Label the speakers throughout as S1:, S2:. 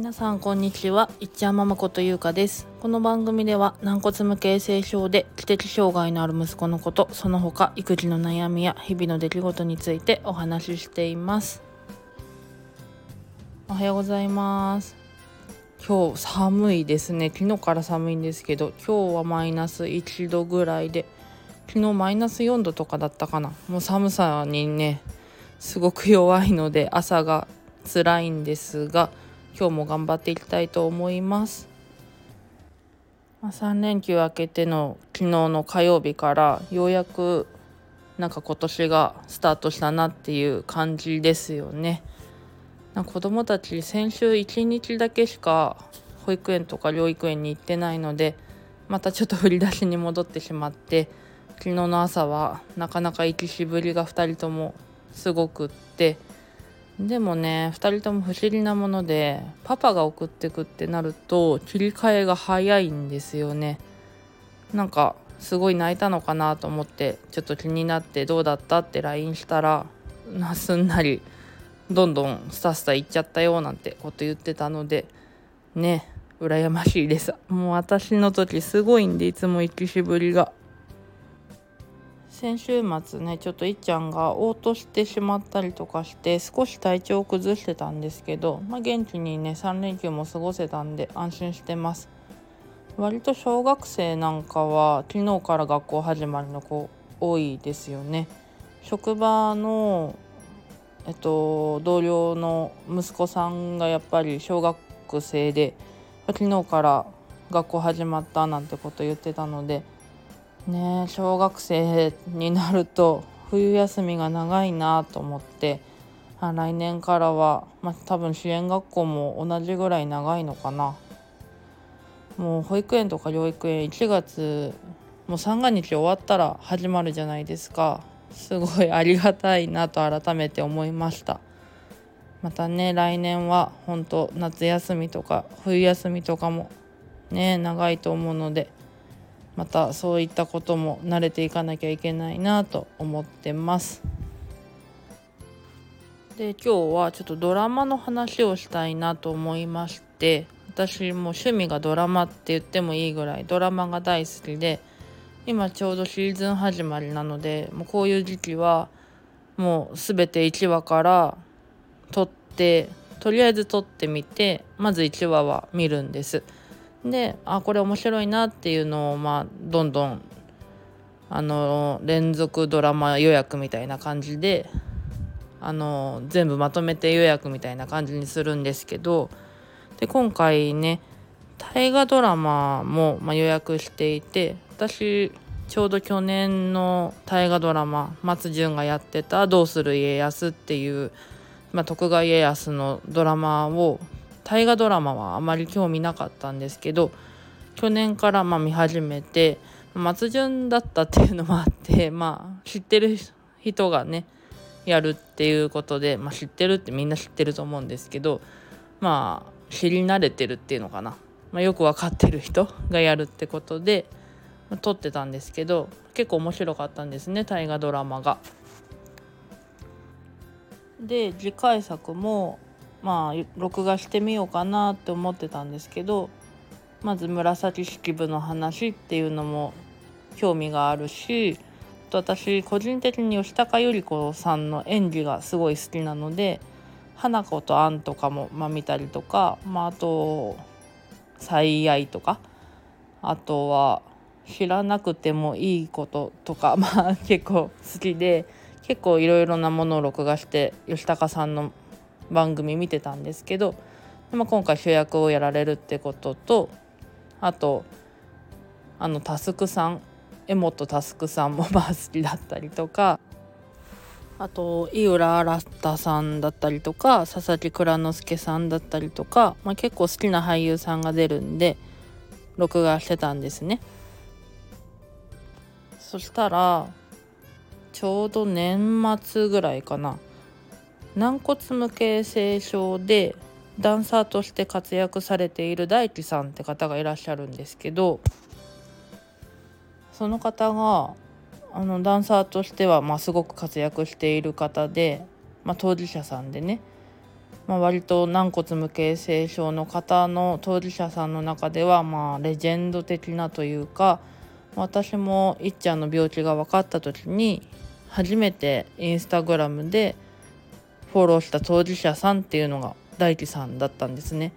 S1: 皆さんこんにちは。一山誠優香です。この番組では軟骨無形性症で知的障害のある息子のことその他育児の悩みや日々の出来事についてお話ししています。おはようございます。今日寒いですね。昨日から寒いんですけど今日はマイナス1度ぐらいで昨日マイナス4度とかだったかな。もう寒さにねすごく弱いので朝が辛いんですが今日も頑張っていきたいと思います。まあ、3連休明けての昨日の火曜日からようやくなんか今年がスタートしたなっていう感じですよね。なんか子供たち先週1日だけしか保育園とか療育園に行ってないのでまたちょっと振り出しに戻ってしまって昨日の朝はなかなか行きしぶりが2人ともすごくってでもね2人とも不思議なものでパパが送ってくってなると切り替えが早いんですよね。なんかすごい泣いたのかなと思ってちょっと気になってどうだったって LINE したらすんなりどんどんスタスタ行っちゃったよなんてこと言ってたのでね羨ましいです。もう私の時すごいんでいつも行きしぶりが。先週末ねちょっといっちゃんが嘔吐してしまったりとかして少し体調を崩してたんですけど、まあ、元気にね3連休も過ごせたんで安心してます。割と小学生なんかは昨日から学校始まりの子多いですよね。職場のえっと同僚の息子さんがやっぱり小学生で昨日から学校始まったなんてこと言ってたのでね小学生になると冬休みが長いなと思って来年からは、まあ、多分支援学校も同じぐらい長いのかな。もう保育園とか療育園1月もう三が日終わったら始まるじゃないですか。すごいありがたいなと改めて思いました。またね来年は本当夏休みとか冬休みとかもね長いと思うのでまたそういったことも慣れていかなきゃいけないなと思ってます。で今日はちょっとドラマの話をしたいなと思いまして私も趣味がドラマって言ってもいいぐらいドラマが大好きで今ちょうどシーズン始まりなのでもうこういう時期はもう全て1話から撮ってとりあえず撮ってみてまず1話は見るんです。であこれ面白いなっていうのをまあどんどんあの連続ドラマ予約みたいな感じであの全部まとめて予約みたいな感じにするんですけどで今回ね大河ドラマも、まあ、予約していて私ちょうど去年の大河ドラマ松潤がやってた「どうする家康」っていう、まあ、徳川家康のドラマを大河ドラマはあまり興味なかったんですけど去年からま見始めて松潤だったっていうのもあって まあ知ってる人がねやるっていうことで、まあ、知ってるってみんな知ってると思うんですけどまあ知り慣れてるっていうのかな、まあ、よく分かってる人がやるってことで、まあ、撮ってたんですけど結構面白かったんですね大河ドラマが。で次回作もまあ録画してみようかなって思ってたんですけどまず紫式部の話っていうのも興味があるし私個人的に吉高由里子さんの演技がすごい好きなので花子と杏とかも、まあ、見たりとか、まあ、あと「最愛」とかあとは「知らなくてもいいこと」とか、まあ、結構好きで結構いろいろなものを録画して吉高さんの番組見てたんですけど、まあ、今回主役をやられるってこととあとあのタスクさん江本佑さんも まあ好きだったりとかあと井浦新さんだったりとか佐々木蔵之介さんだったりとか、まあ、結構好きな俳優さんが出るんで録画してたんですね。そしたらちょうど年末ぐらいかな軟骨無形性症でダンサーとして活躍されている大輝さんって方がいらっしゃるんですけどその方があのダンサーとしては、まあ、すごく活躍している方で、まあ、当事者さんでねまあ、割と軟骨無形成症の方の当事者さんの中ではまあレジェンド的なというか私もいっちゃんの病気が分かった時に初めてインスタグラムでフォローした当事者さんっていうのが大輝さんだったんですね。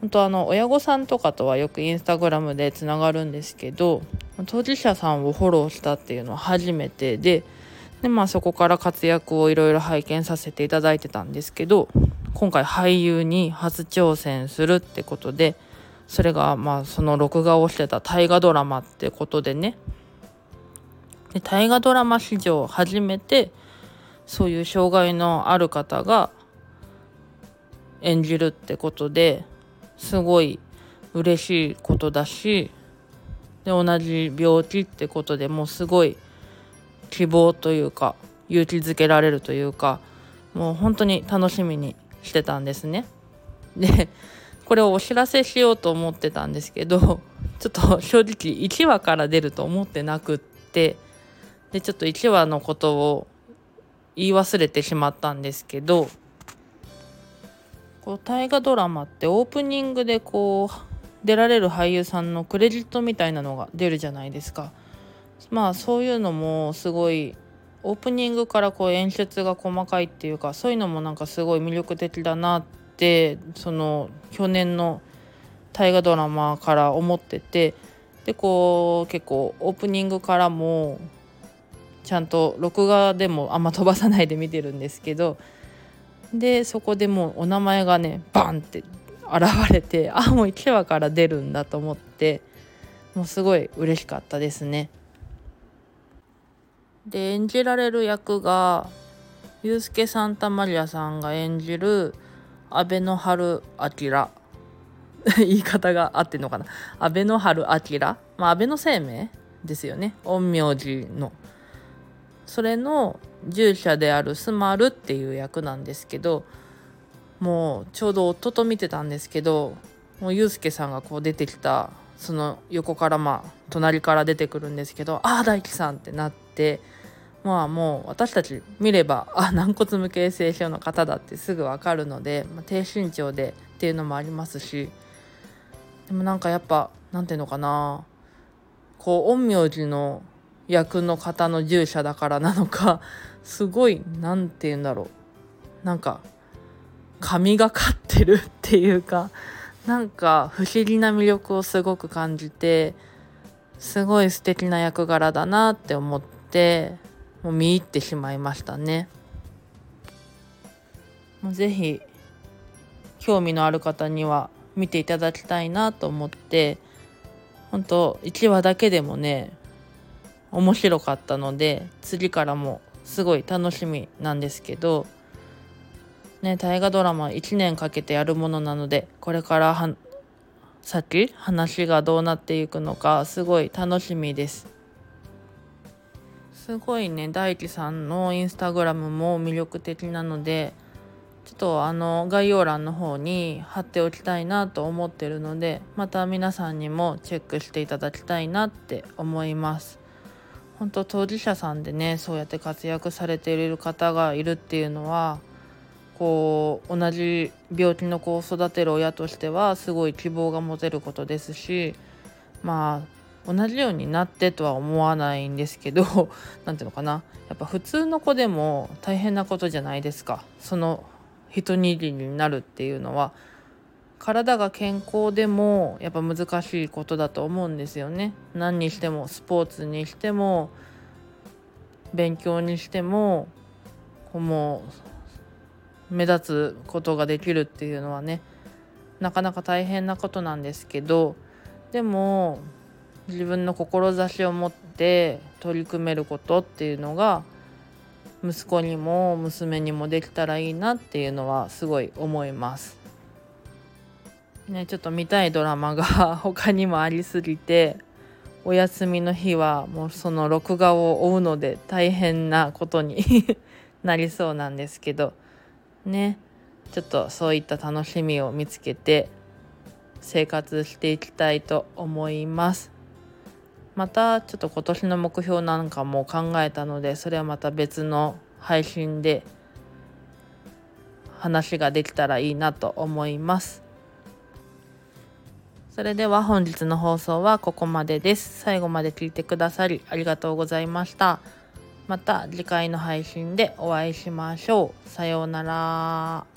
S1: 本当あの親御さんとかとはよくインスタグラムでつながるんですけど当事者さんをフォローしたっていうのは初めてでで、まあ、そこから活躍をいろいろ拝見させていただいてたんですけど今回俳優に初挑戦するってことでそれがまあその録画をしてた大河ドラマってことでねで大河ドラマ史上初めてそういう障害のある方が演じるってことですごい嬉しいことだしで同じ病気ってことでもうすごい希望というか勇気づけられるというかもう本当に楽しみにしてたんですね。でこれをお知らせしようと思ってたんですけどちょっと正直1話から出ると思ってなくってでちょっと1話のことを言い忘れてしまったんですけどこう大河ドラマってオープニングでこう出られる俳優さんのクレジットみたいなのが出るじゃないですか。まあそういうのもすごいオープニングからこう演出が細かいっていうかそういうのもなんかすごい魅力的だなってその去年の大河ドラマから思っててでこう結構オープニングからもちゃんと録画でもあんま飛ばさないで見てるんですけどでそこでもうお名前がねバンって現れてあもう1話から出るんだと思ってもうすごい嬉しかったですね。で演じられる役がユースケ・サンタマリアさんが演じる安倍の春明 言い方が合ってんのかな。安倍の春明まあ安倍の生命ですよね。陰陽師の。それの従者であるスマルっていう役なんですけどもうちょうど夫と見てたんですけどもうユースケさんがこう出てきたその横からまあ隣から出てくるんですけど「ああ大樹さん」ってなってまあもう私たち見ればあ軟骨無形成症の方だってすぐ分かるので、まあ、低身長でっていうのもありますしでもなんかやっぱ何ていうのかなこう陰陽師の役の方の従者だからなのか すごい何て言うんだろうなんか神がかってるっていうかなんか不思議な魅力をすごく感じてすごい素敵な役柄だなって思ってもう見入ってしまいましたね。もうぜひ興味のある方には見ていただきたいなと思って本当1話だけでもね面白かったので次からもすごい楽しみなんですけどね大河ドラマ1年かけてやるものなのでこれからは先話がどうなっていくのかすごい楽しみです。すごいね大輝さんのインスタグラムも魅力的なのでちょっとあの概要欄の方に貼っておきたいなと思ってるのでまた皆さんにもチェックしていただきたいなって思います本当当事者さんでねそうやって活躍されている方がいるっていうのはこう同じ病気の子を育てる親としてはすごい希望が持てることですしまあ同じようになってとは思わないんですけど 何ていうのかな。やっぱ普通の子でも大変なことじゃないですか。その一握りになるっていうのは。体が健康でもやっぱ難しいことだと思うんですよね何にしてもスポーツにしても勉強にしてももう目立つことができるっていうのはねなかなか大変なことなんですけどでも自分の志を持って取り組めることっていうのが息子にも娘にもできたらいいなっていうのはすごい思います。ね、ちょっと見たいドラマが 他にもありすぎてお休みの日はもうその録画を追うので大変なことに なりそうなんですけどねちょっとそういった楽しみを見つけて生活していきたいと思います。またちょっと今年の目標なんかも考えたのでそれはまた別の配信で話ができたらいいなと思いますそれでは本日の放送はここまでです。最後まで聞いてくださりありがとうございました。また次回の配信でお会いしましょう。さようなら。